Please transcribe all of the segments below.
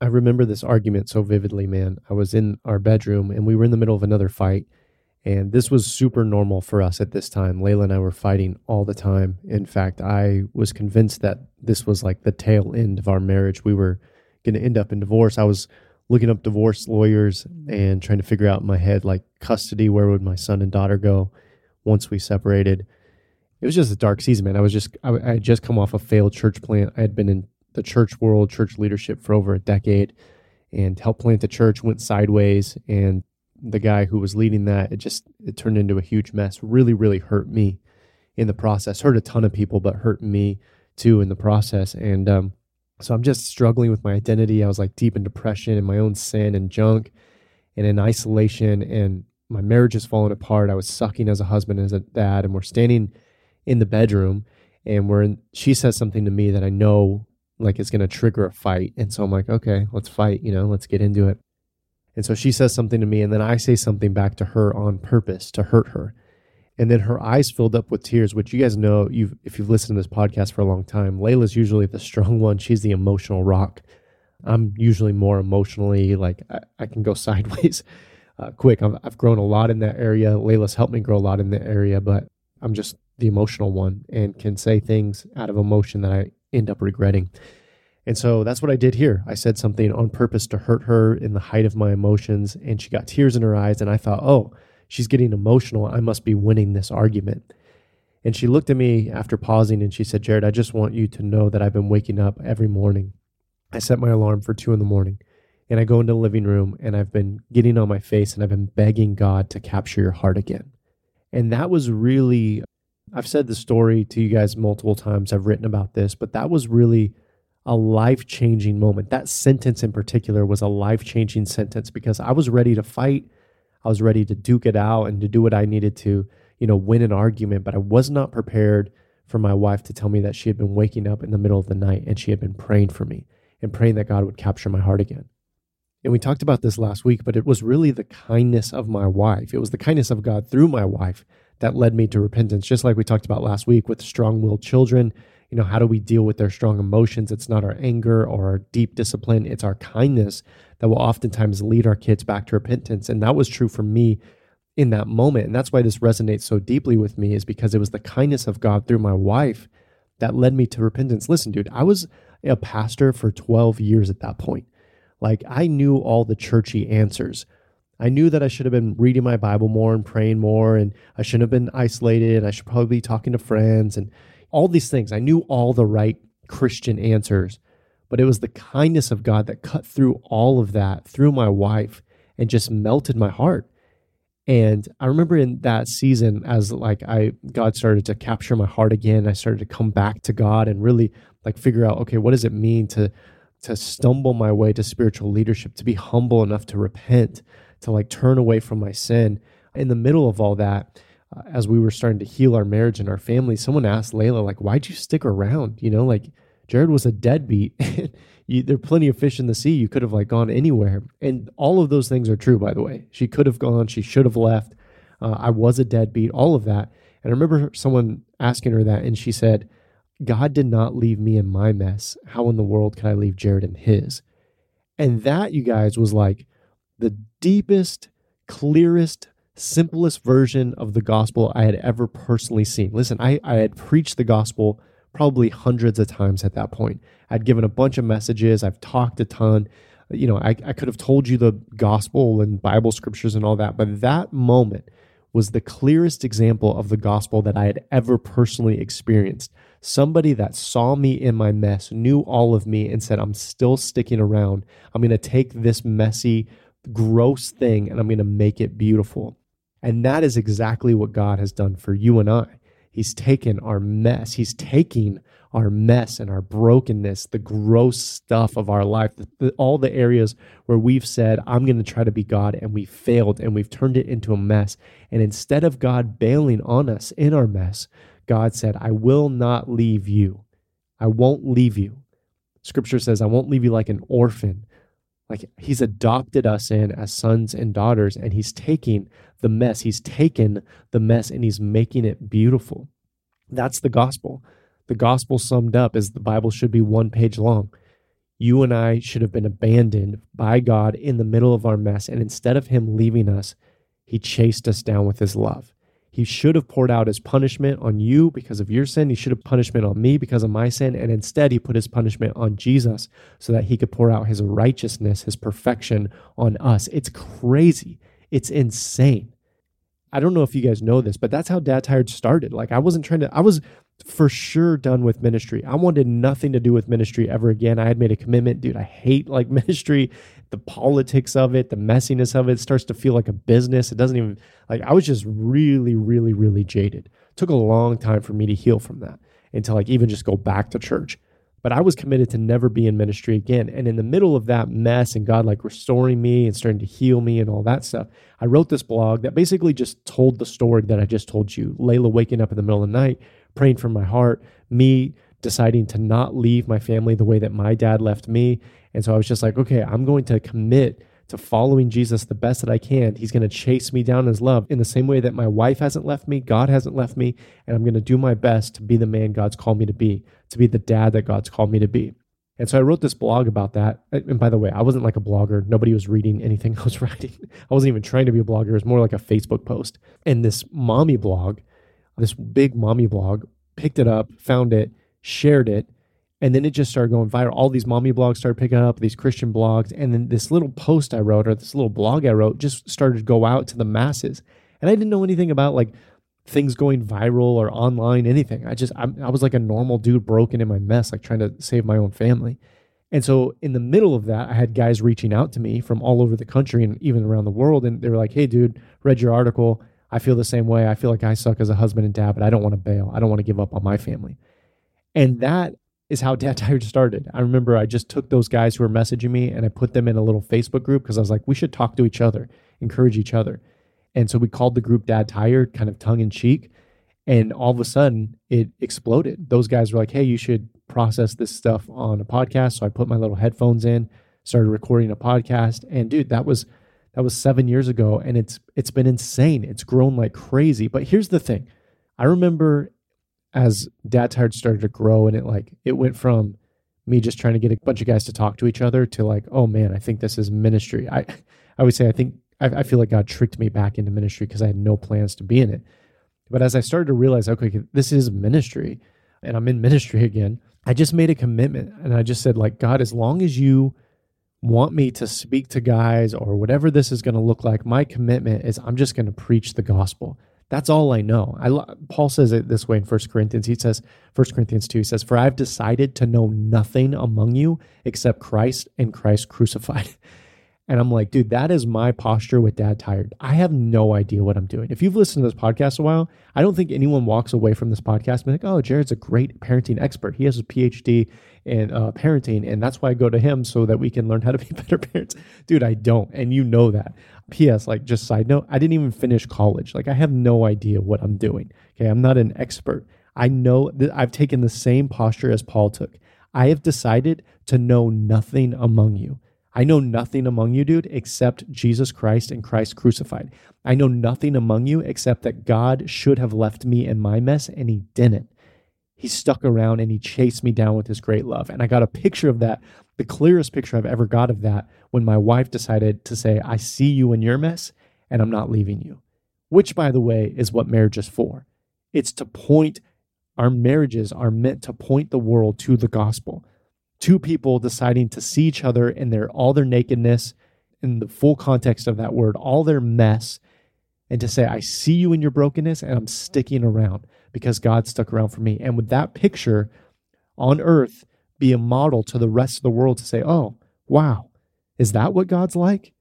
I remember this argument so vividly, man. I was in our bedroom and we were in the middle of another fight. And this was super normal for us at this time. Layla and I were fighting all the time. In fact, I was convinced that this was like the tail end of our marriage. We were going to end up in divorce. I was looking up divorce lawyers and trying to figure out in my head, like custody, where would my son and daughter go once we separated. It was just a dark season, man. I was just, I, I had just come off a failed church plant. I had been in the church world, church leadership for over a decade and helped plant the church, went sideways. And the guy who was leading that, it just it turned into a huge mess. Really, really hurt me in the process. Hurt a ton of people, but hurt me too in the process. And um, so I'm just struggling with my identity. I was like deep in depression and my own sin and junk and in isolation. And my marriage is falling apart. I was sucking as a husband, as a dad, and we're standing in the bedroom and we're in, she says something to me that I know like it's going to trigger a fight. And so I'm like, okay, let's fight, you know, let's get into it. And so she says something to me, and then I say something back to her on purpose to hurt her. And then her eyes filled up with tears, which you guys know you've if you've listened to this podcast for a long time. Layla's usually the strong one. She's the emotional rock. I'm usually more emotionally like I, I can go sideways uh, quick. I've, I've grown a lot in that area. Layla's helped me grow a lot in that area, but I'm just the emotional one and can say things out of emotion that I end up regretting. And so that's what I did here. I said something on purpose to hurt her in the height of my emotions, and she got tears in her eyes. And I thought, oh, she's getting emotional. I must be winning this argument. And she looked at me after pausing and she said, Jerrad, I just want you to know that I've been waking up every morning. I set my alarm for two in the morning and I go into the living room and I've been getting on my face and I've been begging God to capture your heart again. And that was really, I've said the story to you guys multiple times. I've written about this, but that was really a life changing moment. That sentence in particular was a life changing sentence because I was ready to fight. I was ready to duke it out and to do what I needed to, you know, win an argument, but I was not prepared for my wife to tell me that she had been waking up in the middle of the night and she had been praying for me and praying that God would capture my heart again. And we talked about this last week, but it was really the kindness of my wife. It was the kindness of God through my wife that led me to repentance, just like we talked about last week with strong willed children you know, how do we deal with their strong emotions? It's not our anger or our deep discipline, it's our kindness that will oftentimes lead our kids back to repentance. And that was true for me in that moment. And that's why this resonates so deeply with me, is because it was the kindness of God through my wife that led me to repentance. Listen, dude, I was a pastor for 12 years at that point. Like, I knew all the churchy answers. I knew that I should have been reading my Bible more and praying more, and I shouldn't have been isolated, and I should probably be talking to friends and all these things. I knew all the right Christian answers, but it was the kindness of God that cut through all of that through my wife and just melted my heart. And I remember in that season, as like I God started to capture my heart again, I started to come back to God and really like figure out, okay, what does it mean to to stumble my way to spiritual leadership, to be humble enough to repent, to like turn away from my sin. In the middle of all that, uh, as we were starting to heal our marriage and our family, someone asked Layla, like, why'd you stick around? You know, like Jerrad was a deadbeat. you, there are plenty of fish in the sea. You could have like gone anywhere. And all of those things are true, by the way. She could have gone, she should have left. Uh, I was a deadbeat, all of that. And I remember someone asking her that, and she said, God did not leave me in my mess. How in the world could I leave Jerrad in his? And that, you guys, was like the deepest, clearest, simplest version of the gospel I had ever personally seen. Listen, I, I had preached the gospel probably hundreds of times at that point. I'd given a bunch of messages, I've talked a ton. You know, I, I could have told you the gospel and Bible scriptures and all that, but that moment was the clearest example of the gospel that I had ever personally experienced. Somebody that saw me in my mess, knew all of me, and said, I'm still sticking around. I'm going to take this messy, gross thing and I'm going to make it beautiful. And that is exactly what God has done for you and I. He's taken our mess, He's taking our mess and our brokenness, the gross stuff of our life, the, the, all the areas where we've said, I'm going to try to be God, and we failed and we've turned it into a mess. And instead of God bailing on us in our mess, God said, I will not leave you. I won't leave you. Scripture says, I won't leave you like an orphan. Like he's adopted us in as sons and daughters, and he's taking the mess. He's taken the mess and he's making it beautiful. That's the gospel. The gospel summed up is the Bible should be one page long. You and I should have been abandoned by God in the middle of our mess. And instead of Him leaving us, He chased us down with His love. He should have poured out his punishment on you because of your sin. He should have punishment on me because of my sin. And instead, he put his punishment on Jesus so that he could pour out his righteousness, his perfection on us. It's crazy. It's insane. I don't know if you guys know this, but that's how Dad Tired started. Like, I wasn't trying to, I was for sure done with ministry. I wanted nothing to do with ministry ever again. I had made a commitment. Dude, I hate like ministry, the politics of it, the messiness of it starts to feel like a business. It doesn't even, like, I was just really, really, really jaded. It took a long time for me to heal from that and to like even just go back to church. But I was committed to never be in ministry again. And in the middle of that mess and God like restoring me and starting to heal me and all that stuff, I wrote this blog that basically just told the story that I just told you. Layla waking up in the middle of the night, praying from my heart, me deciding to not leave my family the way that my dad left me. And so I was just like, okay, I'm going to commit to following Jesus the best that I can. He's going to chase me down his love in the same way that my wife hasn't left me, God hasn't left me, and I'm going to do my best to be the man God's called me to be, to be the dad that God's called me to be. And so I wrote this blog about that. And by the way, I wasn't like a blogger. Nobody was reading anything I was writing. I wasn't even trying to be a blogger. It was more like a Facebook post. And this mommy blog, this big mommy blog, picked it up, found it, shared it, and then it just started going viral. All these mommy blogs started picking up, these Christian blogs. And then this little post I wrote or this little blog I wrote just started to go out to the masses. And I didn't know anything about like things going viral or online, anything. I just, I, I was like a normal dude broken in my mess, like trying to save my own family. And so in the middle of that, I had guys reaching out to me from all over the country and even around the world. And they were like, hey, dude, read your article. I feel the same way. I feel like I suck as a husband and dad, but I don't want to bail. I don't want to give up on my family. And that is how Dad Tired started. I remember I just took those guys who were messaging me and I put them in a little Facebook group because I was like, we should talk to each other, encourage each other. And so we called the group Dad Tired, kind of tongue in cheek. And all of a sudden it exploded. Those guys were like, hey, you should process this stuff on a podcast. So I put my little headphones in, started recording a podcast. And dude, that was that was seven years ago. And it's it's been insane. It's grown like crazy. But here's the thing. I remember as Dad Tired started to grow and it like it went from me just trying to get a bunch of guys to talk to each other to like, oh man, I think this is ministry. I I would say I think I, I feel like God tricked me back into ministry because I had no plans to be in it. But as I started to realize, okay, this is ministry and I'm in ministry again, I just made a commitment and I just said, like, God, as long as you want me to speak to guys or whatever this is going to look like, my commitment is I'm just going to preach the gospel. That's all I know. I Paul says it this way in 1 Corinthians. He says, 1 Corinthians 2, he says, For I've decided to know nothing among you except Christ and Christ crucified. And I'm like, dude, that is my posture with dad tired. I have no idea what I'm doing. If you've listened to this podcast a while, I don't think anyone walks away from this podcast and like, oh, Jerrad's a great parenting expert. He has a PhD in uh, parenting, and that's why I go to him so that we can learn how to be better parents. Dude, I don't, and you know that. P.S. Like, just side note, I didn't even finish college. Like, I have no idea what I'm doing. Okay, I'm not an expert. I know that I've taken the same posture as Paul took. I have decided to know nothing among you I know nothing among you, dude, except Jesus Christ and Christ crucified. I know nothing among you except that God should have left me in my mess and he didn't. He stuck around and he chased me down with his great love. And I got a picture of that, the clearest picture I've ever got of that, when my wife decided to say, I see you in your mess and I'm not leaving you. Which, by the way, is what marriage is for. It's to point, our marriages are meant to point the world to the gospel two people deciding to see each other in their all their nakedness in the full context of that word all their mess and to say i see you in your brokenness and i'm sticking around because god stuck around for me. And with that picture on earth be a model to the rest of the world to say oh wow is that what god's like?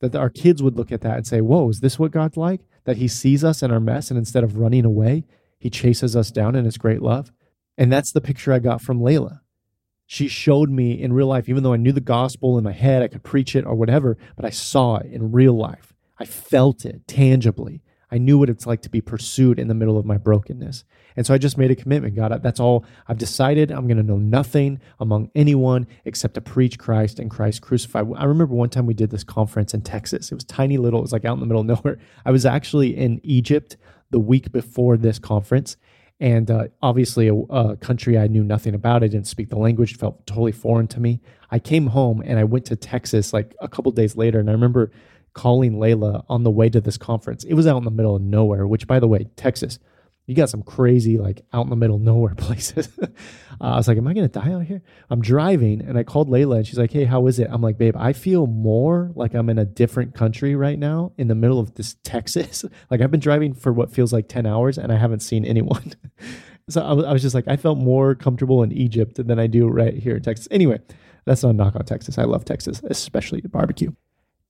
That our kids would look at that and say whoa is this what god's like? That he sees us in our mess and instead of running away he chases us down in his great love? And that's the picture i got from layla she showed me in real life, even though I knew the gospel in my head, I could preach it or whatever, but I saw it in real life. I felt it tangibly. I knew what it's like to be pursued in the middle of my brokenness. And so I just made a commitment. God, that's all I've decided. I'm going to know nothing among anyone except to preach Christ and Christ crucified. I remember one time we did this conference in Texas. It was tiny little, it was like out in the middle of nowhere. I was actually in Egypt the week before this conference And uh, obviously, a, a, country I knew nothing about. I didn't speak the language, felt totally foreign to me. I came home and I went to Texas like a couple days later. And I remember calling Layla on the way to this conference. It was out in the middle of nowhere, which, by the way, Texas, you got some crazy like out in the middle nowhere places. uh, I was like, am I to die out here? I'm driving and I called Layla and she's like, hey, how is it? I'm like, babe, I feel more like I'm in a different country right now in the middle of this Texas. like I've been driving for what feels like 10 hours and I haven't seen anyone. so I was, I was just like, I felt more comfortable in Egypt than I do right here in Texas. Anyway, that's not a knock on Texas. I love Texas, especially the barbecue.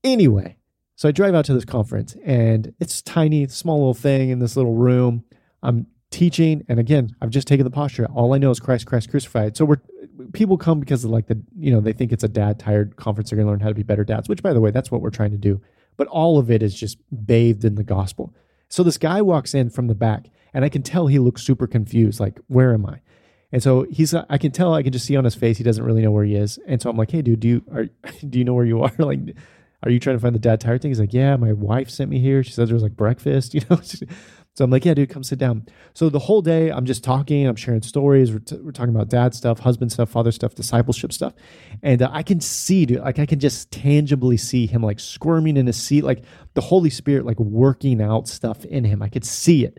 Anyway, so I drive out to this conference and it's tiny, small little thing in this little room I'm teaching, and again, I've just taken the posture. All I know is Christ, Christ crucified. So we're people come because of like the you know they think it's a dad tired conference. They're going to learn how to be better dads. Which, by the way, that's what we're trying to do. But all of it is just bathed in the gospel. So this guy walks in from the back, and I can tell he looks super confused. Like, where am I? And so he's, I can tell, I can just see on his face, he doesn't really know where he is. And so I'm like, hey, dude, do you, are, do you know where you are? like, are you trying to find the dad tired thing? He's like, yeah, my wife sent me here. She says there was like breakfast, you know? So I'm like, yeah, dude, come sit down. So the whole day, I'm just talking, I'm sharing stories. We're, t- we're talking about dad stuff, husband stuff, father stuff, discipleship stuff. And uh, I can see, dude, like I can just tangibly see him like squirming in his seat, like the Holy Spirit, like working out stuff in him. I could see it.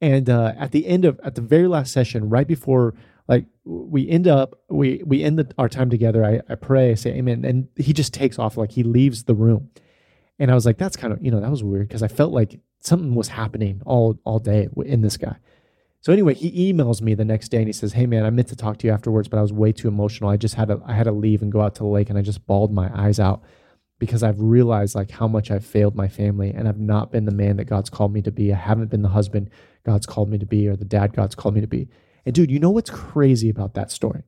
And uh, at the end of, at the very last session, right before like we end up we we end the, our time together I, I pray i say amen and he just takes off like he leaves the room and i was like that's kind of you know that was weird because i felt like something was happening all all day in this guy. So anyway, he emails me the next day and he says, "Hey man, I meant to talk to you afterwards, but I was way too emotional. I just had to I had to leave and go out to the lake and I just bawled my eyes out because I've realized like how much I've failed my family and I've not been the man that God's called me to be. I haven't been the husband God's called me to be or the dad God's called me to be." And dude, you know what's crazy about that story?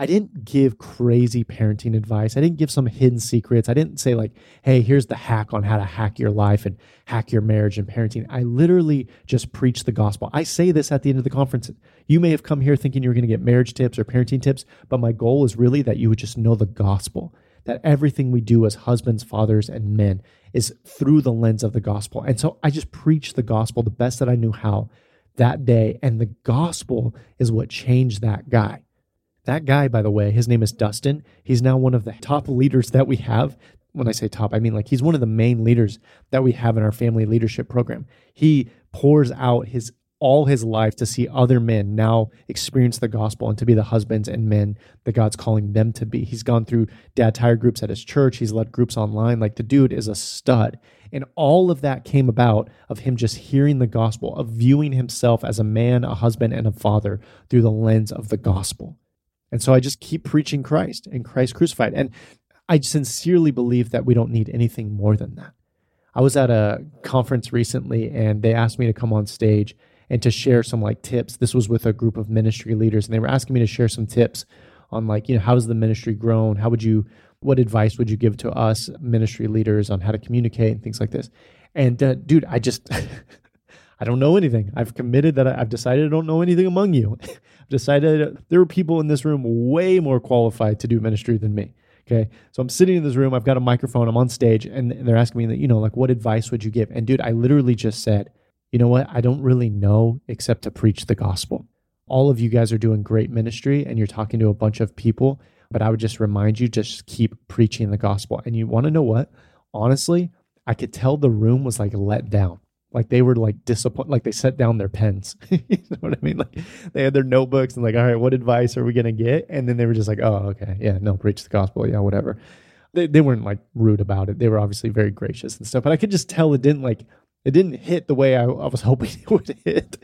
I didn't give crazy parenting advice. I didn't give some hidden secrets. I didn't say, like, hey, here's the hack on how to hack your life and hack your marriage and parenting. I literally just preach the gospel. I say this at the end of the conference. You may have come here thinking you were going to get marriage tips or parenting tips, but my goal is really that you would just know the gospel, that everything we do as husbands, fathers, and men is through the lens of the gospel. And so I just preached the gospel the best that I knew how that day. And the gospel is what changed that guy. That guy, by the way, his name is Dustin. He's now one of the top leaders that we have. When I say top, I mean like he's one of the main leaders that we have in our family leadership program. He pours out his all his life to see other men now experience the gospel and to be the husbands and men that God's calling them to be. He's gone through dad tired groups at his church. He's led groups online. Like the dude is a stud. And all of that came about of him just hearing the gospel, of viewing himself as a man, a husband, and a father through the lens of the gospel. And so I just keep preaching Christ and Christ crucified. And I sincerely believe that we don't need anything more than that. I was at a conference recently and they asked me to come on stage and to share some like tips. This was with a group of ministry leaders and they were asking me to share some tips on like, you know, how has the ministry grown? How would you what advice would you give to us ministry leaders on how to communicate and things like this? And uh, dude, I just I don't know anything. I've committed that I, have decided I don't know anything among you. I've decided there are people in this room way more qualified to do ministry than me. Okay. So I'm sitting in this room, I've got a microphone, I'm on stage, and they're asking me that, you know, like, what advice would you give? And dude, I literally just said, you know what? I don't really know except to preach the gospel. All of you guys are doing great ministry and you're talking to a bunch of people, but I would just remind you, just keep preaching the gospel. And you want to know what? Honestly, I could tell the room was like let down like they were like disappointed like they set down their pens you know what i mean like they had their notebooks and like all right what advice are we going to get and then they were just like oh okay yeah no preach the gospel yeah whatever they, they weren't like rude about it they were obviously very gracious and stuff but i could just tell it didn't like it didn't hit the way i, I was hoping it would hit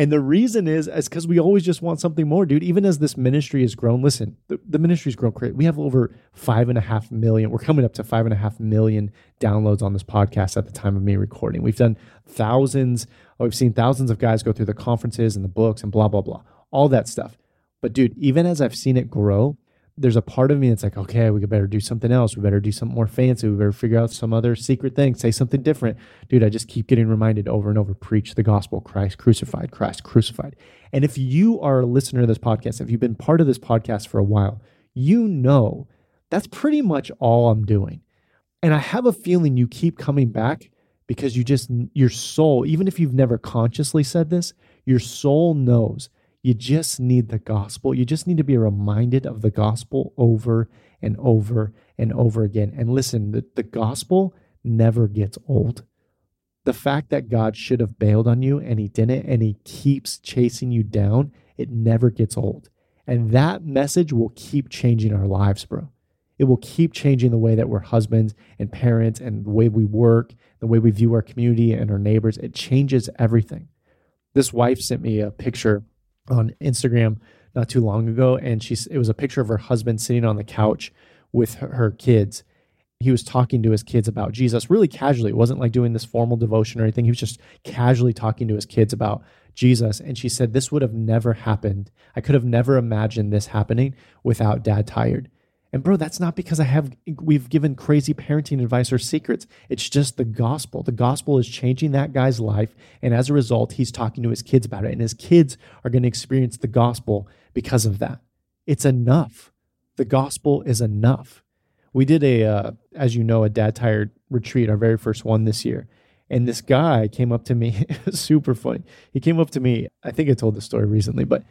and the reason is is because we always just want something more, dude. Even as this ministry has grown, listen, the, the ministry's grown great. We have over five and a half million. We're coming up to five and a half million downloads on this podcast at the time of me recording. We've done thousands. Oh, we've seen thousands of guys go through the conferences and the books and blah blah blah, all that stuff. But dude, even as I've seen it grow, there's a part of me that's like, okay, we could better do something else. We better do something more fancy. We better figure out some other secret thing, say something different. Dude, I just keep getting reminded over and over preach the gospel, Christ crucified, Christ crucified. And if you are a listener to this podcast, if you've been part of this podcast for a while, you know that's pretty much all I'm doing. And I have a feeling you keep coming back because you just, your soul, even if you've never consciously said this, Your soul knows. You just need the gospel. You just need to be reminded of the gospel over and over and over again. And listen, the, the gospel never gets old. The fact that God should have bailed on you and he didn't, and he keeps chasing you down, it never gets old. And that message will keep changing our lives, bro. It will keep changing the way that we're husbands and parents and the way we work, the way we view our community and our neighbors. It changes everything. This wife sent me a picture on Instagram not too long ago, and she it was a picture of her husband sitting on the couch with her, her kids. He was talking to his kids about Jesus really casually. It wasn't like doing this formal devotion or anything. He was just casually talking to his kids about Jesus. And she said, This would have never happened. I could have never imagined this happening without dad tired. And bro, that's not because I have we've given crazy parenting advice or secrets. It's just the gospel. The gospel is changing that guy's life, and as a result, he's talking to his kids about it, and his kids are going to experience the gospel because of that. It's enough. The gospel is enough. We did a, uh, as you know, a dad tired retreat, our very first one this year, and this guy came up to me, super funny. He came up to me. I think I told the story recently, but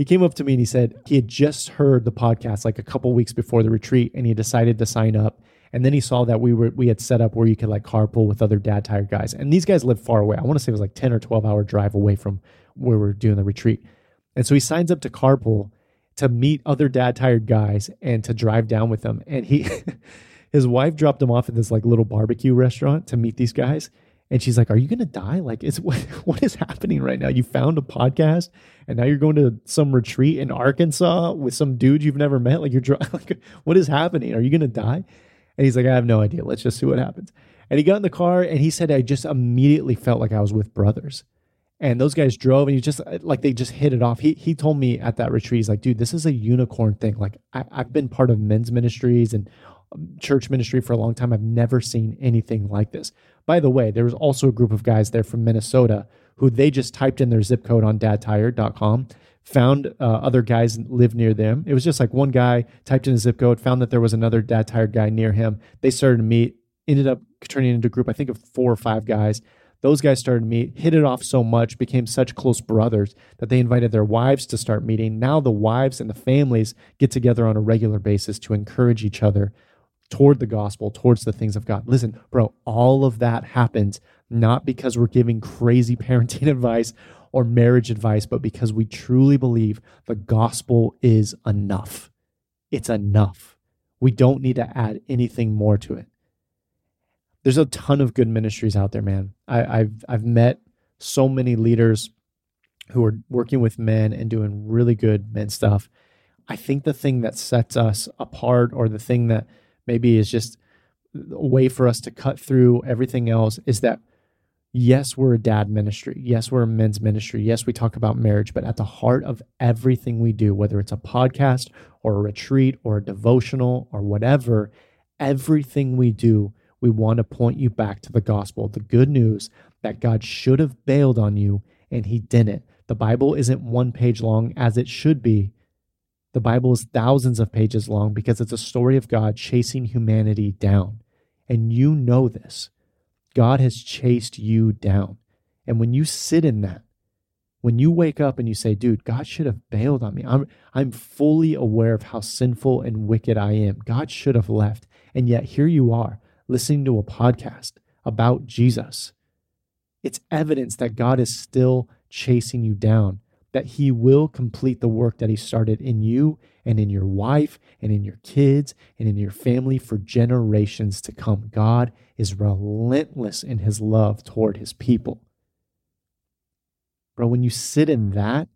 he came up to me and he said he had just heard the podcast like a couple weeks before the retreat and he decided to sign up. And then he saw that we were we had set up where you could like carpool with other dad tired guys. And these guys live far away. I want to say it was like 10 or 12 hour drive away from where we are doing the retreat. And so he signs up to carpool to meet other dad tired guys and to drive down with them. And he his wife dropped him off at this like little barbecue restaurant to meet these guys and she's like, "Are you to die? Like, is what, what is happening right now? You found a podcast, and now you're going to some retreat in Arkansas with some dude you've never met. Like, you're like, what is happening? Are you to die?" And he's like, "I have no idea. Let's just see what happens." And he got in the car, and he said, "I just immediately felt like I was with brothers." And those guys drove, and he just uh, like they just hit it off. He he told me at that retreat, he's like, "Dude, this is a unicorn thing. Like, I, I've been part of men's ministries and church ministry for a long time. I've never seen anything like this. By the way, there was also a group of guys there from Minnesota who they just typed in their zip code on dadtired.com, found uh, other guys live near them. It was just like one guy typed in a zip code, found that there was another dad tired guy near him. They started to meet, ended up turning into a group, I think of four or five guys. Those guys started to meet, hit it off so much, became such close brothers that they invited their wives to start meeting. Now the wives and the families get together on a regular basis to encourage each other toward the gospel, towards the things of God. Listen, bro, all of that happens not because we're giving crazy parenting advice or marriage advice, but because we truly believe the gospel is enough. It's enough. We don't need to add anything more to it. There's a ton of good ministries out there, man. I, have I've met so many leaders who are working with men and doing really good men stuff. I think the thing that sets us apart, or the thing that maybe is just a way for us to cut through everything else is that yes, we're a dad ministry. Yes, we're a men's ministry. Yes, we talk about marriage, but at the heart of everything we do, whether it's a podcast or a retreat or a devotional or whatever, everything we do, we want to point you back to the gospel, the good news that God should have bailed on you and he didn't. The Bible isn't one page long as it should be. The Bible is thousands of pages long because it's a story of God chasing humanity down. And you know this. God has chased you down. And when you sit in that, when you wake up and you say, dude, God should have bailed on me. I'm, I'm fully aware of how sinful and wicked I am. God should have left. And yet here you are listening to a podcast about Jesus. It's evidence that God is still chasing you down that he will complete the work that he started in you and in your wife and in your kids and in your family for generations to come. God is relentless in his love toward his people. Bro, when you sit in that,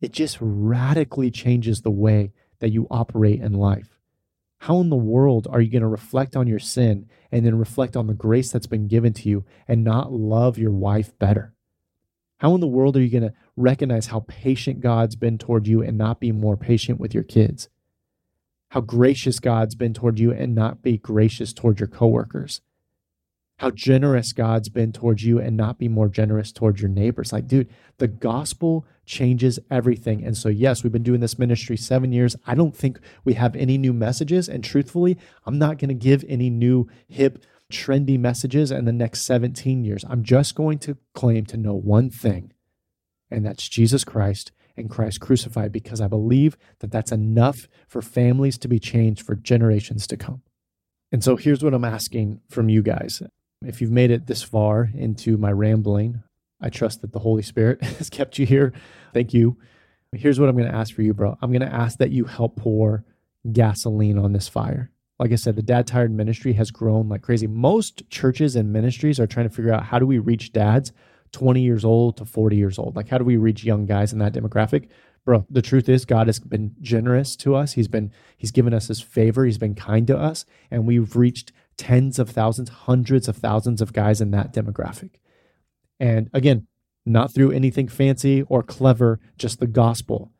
it just radically changes the way that you operate in life. How in the world are you going to reflect on your sin and then reflect on the grace that's been given to you and not love your wife better? How in the world are you going to recognize how patient God's been toward you and not be more patient with your kids? How gracious God's been toward you and not be gracious toward your coworkers? How generous God's been towards you and not be more generous towards your neighbors? Like, dude, the gospel changes everything. And so, yes, we've been doing this ministry seven years. I don't think we have any new messages. And truthfully, I'm not going to give any new hip trendy messages in the next 17 years. I'm just going to claim to know one thing, and that's Jesus Christ and Christ crucified because I believe that that's enough for families to be changed for generations to come. And so here's what I'm asking from you guys. If you've made it this far into my rambling, I trust that the Holy Spirit has kept you here. Thank you. Here's what I'm going to ask for you, bro. I'm going to ask that you help pour gasoline on this fire. Like I said, the Dad Tired ministry has grown like crazy. Most churches and ministries are trying to figure out how do we reach dads 20 years old to 40 years old? Like, how do we reach young guys in that demographic? Bro, the truth is, God has been generous to us. He's been, He's given us His favor. He's been kind to us. And we've reached tens of thousands, hundreds of thousands of guys in that demographic. And again, not through anything fancy or clever, just the gospel.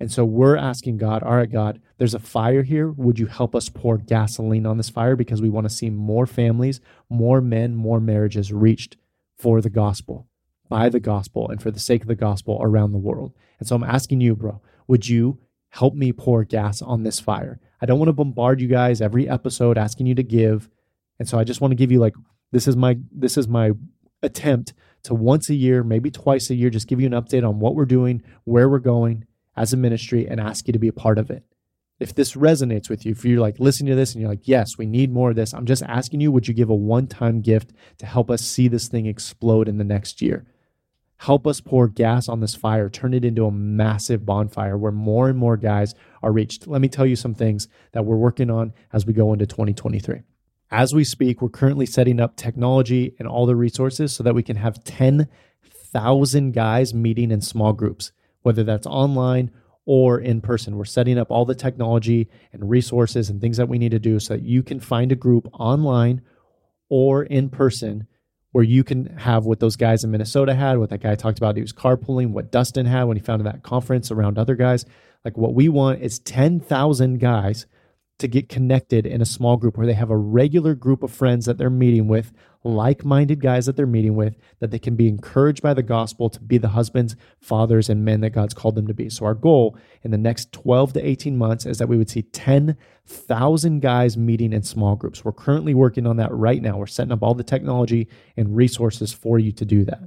And so we're asking God, all right, God, there's a fire here. Would you help us pour gasoline on this fire? Because we want to see more families, more men, more marriages reached for the gospel, by the gospel, and for the sake of the gospel around the world. And so I'm asking you, bro, would you help me pour gas on this fire? I don't want to bombard you guys every episode asking you to give. And so I just want to give you like this is my this is my attempt to once a year, maybe twice a year, just give you an update on what we're doing, where we're going as a ministry, and ask you to be a part of it if this resonates with you, if you're like listening to this and you're like, yes, we need more of this, I'm just asking you, would you give a one time gift to help us see this thing explode in the next year? Help us pour gas on this fire, turn it into a massive bonfire where more and more guys are reached. Let me tell you some things that we're working on as we go into 2023. As we speak, we're currently setting up technology and all the resources so that we can have 10,000 guys meeting in small groups, whether that's online or in person. We're setting up all the technology and resources and things that we need to do so that you can find a group online or in person where you can have what those guys in Minnesota had, what that guy talked about. He was carpooling, what Dustin had when he founded that conference around other guys. Like what we want is 10,000 guys to get connected in a small group where they have a regular group of friends that they're meeting with like minded guys that they're meeting with, that they can be encouraged by the gospel to be the husbands, fathers, and men that God's called them to be. So, our goal in the next 12 to 18 months is that we would see 10,000 guys meeting in small groups. We're currently working on that right now. We're setting up all the technology and resources for you to do that.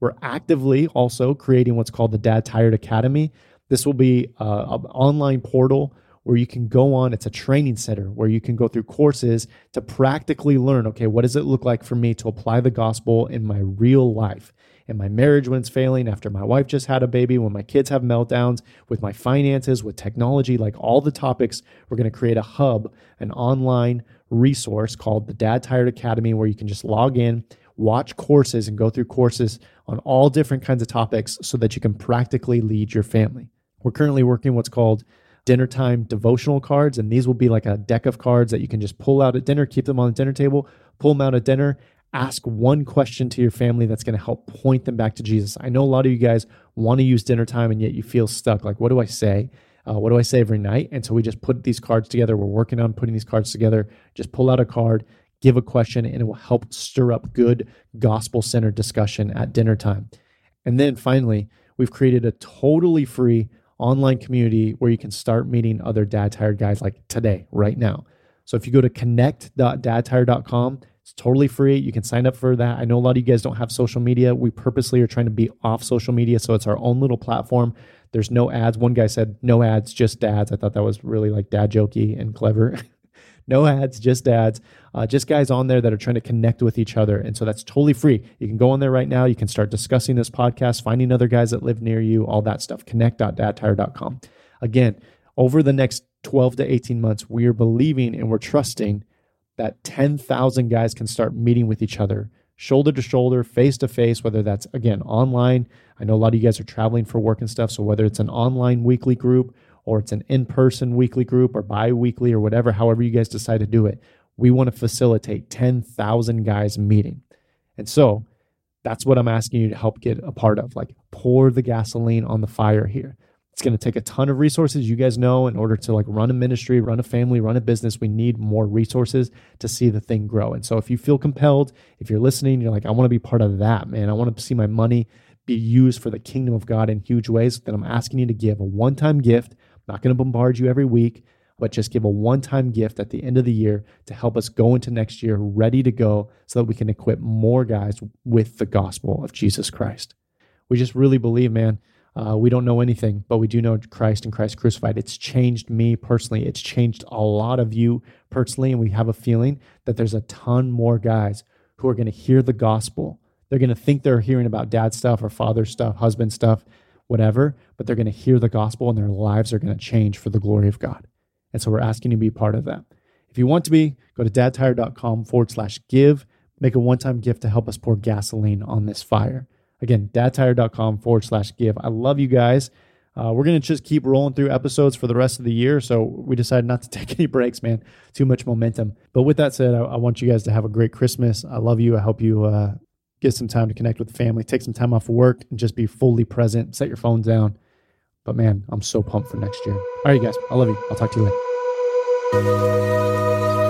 We're actively also creating what's called the Dad Tired Academy. This will be uh, an online portal where you can go on. It's a training center where you can go through courses to practically learn okay, what does it look like for me to apply the gospel in my real life? In my marriage when it's failing, after my wife just had a baby, when my kids have meltdowns, with my finances, with technology, like all the topics, we're going to create a hub, an online resource called the Dad Tired Academy where you can just log in, watch courses, and go through courses on all different kinds of topics so that you can practically lead your family. We're currently working what's called dinner time devotional cards. And these will be like a deck of cards that you can just pull out at dinner, keep them on the dinner table, pull them out at dinner, ask one question to your family that's going to help point them back to Jesus. I know a lot of you guys want to use dinner time and yet you feel stuck. Like, what do I say? Uh, what do I say every night? And so we just put these cards together. We're working on putting these cards together. Just pull out a card, give a question, and it will help stir up good gospel centered discussion at dinner time. And then finally, we've created a totally free online community where you can start meeting other dad tired guys like today, right now. So if you go to connect.dadtired.com, it's totally free. You can sign up for that. I know a lot of you guys don't have social media. We purposely are trying to be off social media. So it's our own little platform. There's no ads. One guy said, no ads, just dads. I thought that was really like dad jokey and clever. no ads, just ads, uh, just guys on there that are trying to connect with each other. And so that's totally free. You can go on there right now. You can start discussing this podcast, finding other guys that live near you, all that stuff. Connect.dadtired.com. Again, over the next 12 to 18 months, we are believing and we're trusting that 10,000 guys can start meeting with each other, shoulder to shoulder, face to face, whether that's again online. I know a lot of you guys are traveling for work and stuff. So whether it's an online weekly group or it's an in person weekly group or bi weekly or whatever, however you guys decide to do it, we want to facilitate 10,000 guys meeting. And so that's what I'm asking you to help get a part of. Like pour the gasoline on the fire here. It's going to take a ton of resources. You guys know in order to like run a ministry, run a family, run a business, we need more resources to see the thing grow. And so if you feel compelled, if you're listening, you're like, I want to be part of that, man. I want to see my money be used for the kingdom of God in huge ways. Then I'm asking you to give a one time gift not going to bombard you every week, but just give a one time gift at the end of the year to help us go into next year ready to go so that we can equip more guys with the gospel of Jesus Christ. We just really believe, man. Uh, we don't know anything, but we do know Christ and Christ crucified. It's changed me personally. It's changed a lot of you personally. And we have a feeling that there's a ton more guys who are going to hear the gospel. They're going to think they're hearing about dad stuff or father stuff, husband stuff, whatever, but they're going to hear the gospel and their lives are going to change for the glory of God. And so we're asking you to be part of that. If you want to be, go to dadtired.com forward slash give. Make a one time gift to help us pour gasoline on this fire. Again, dadtired.com forward slash give. I love you guys. Uh, we're going to just keep rolling through episodes for the rest of the year. So we decided not to take any breaks, man. Too much momentum. But with that said, I, I want you guys to have a great Christmas. I love you. I hope you uh, get some time to connect with the family, take some time off of work, and just be fully present. Set your phone down. But man, I'm so pumped for next year. All right, you guys. I love you. I'll talk to you later.